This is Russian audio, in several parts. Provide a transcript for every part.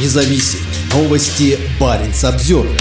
независим. Новости Баренц Обзервер.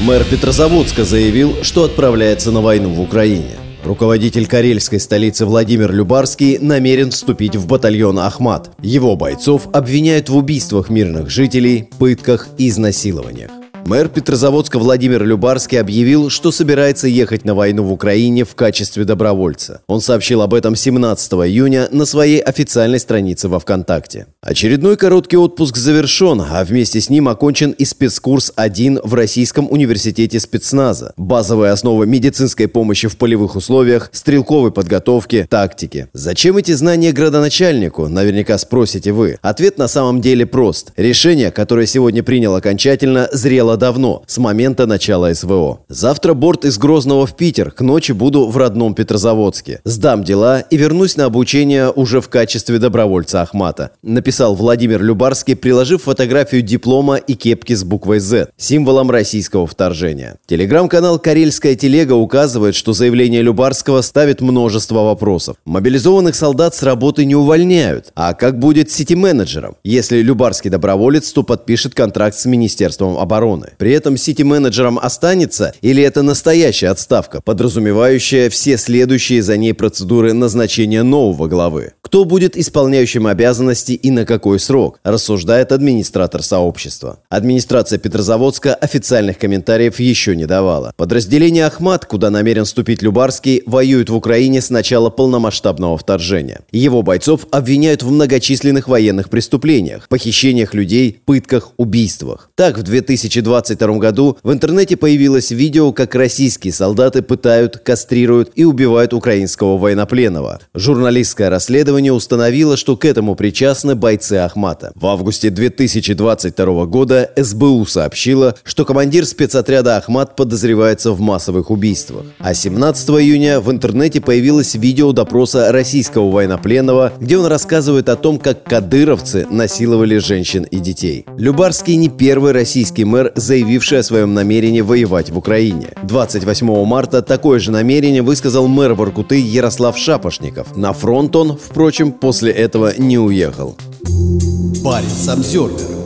Мэр Петрозаводска заявил, что отправляется на войну в Украине. Руководитель карельской столицы Владимир Любарский намерен вступить в батальон «Ахмат». Его бойцов обвиняют в убийствах мирных жителей, пытках и изнасилованиях. Мэр Петрозаводска Владимир Любарский объявил, что собирается ехать на войну в Украине в качестве добровольца. Он сообщил об этом 17 июня на своей официальной странице во ВКонтакте. Очередной короткий отпуск завершен, а вместе с ним окончен и спецкурс 1 в Российском университете спецназа. Базовые основы медицинской помощи в полевых условиях, стрелковой подготовки, тактики. Зачем эти знания градоначальнику, наверняка спросите вы. Ответ на самом деле прост. Решение, которое сегодня принял окончательно, зрело было давно, с момента начала СВО. Завтра борт из Грозного в Питер, к ночи буду в родном Петрозаводске. Сдам дела и вернусь на обучение уже в качестве добровольца Ахмата. Написал Владимир Любарский, приложив фотографию диплома и кепки с буквой Z, символом российского вторжения. Телеграм-канал «Карельская телега» указывает, что заявление Любарского ставит множество вопросов. Мобилизованных солдат с работы не увольняют. А как будет сити-менеджером? Если Любарский доброволец, то подпишет контракт с Министерством обороны зоны. При этом сити-менеджером останется или это настоящая отставка, подразумевающая все следующие за ней процедуры назначения нового главы? Кто будет исполняющим обязанности и на какой срок, рассуждает администратор сообщества. Администрация Петрозаводска официальных комментариев еще не давала. Подразделение «Ахмат», куда намерен вступить Любарский, воюет в Украине с начала полномасштабного вторжения. Его бойцов обвиняют в многочисленных военных преступлениях, похищениях людей, пытках, убийствах. Так, в 2020 2022 году в интернете появилось видео, как российские солдаты пытают, кастрируют и убивают украинского военнопленного. Журналистское расследование установило, что к этому причастны бойцы Ахмата. В августе 2022 года СБУ сообщила, что командир спецотряда Ахмат подозревается в массовых убийствах. А 17 июня в интернете появилось видео допроса российского военнопленного, где он рассказывает о том, как кадыровцы насиловали женщин и детей. Любарский не первый российский мэр, заявивший о своем намерении воевать в Украине. 28 марта такое же намерение высказал мэр Воркуты Ярослав Шапошников. На фронт он, впрочем, после этого не уехал. Парень Самсервер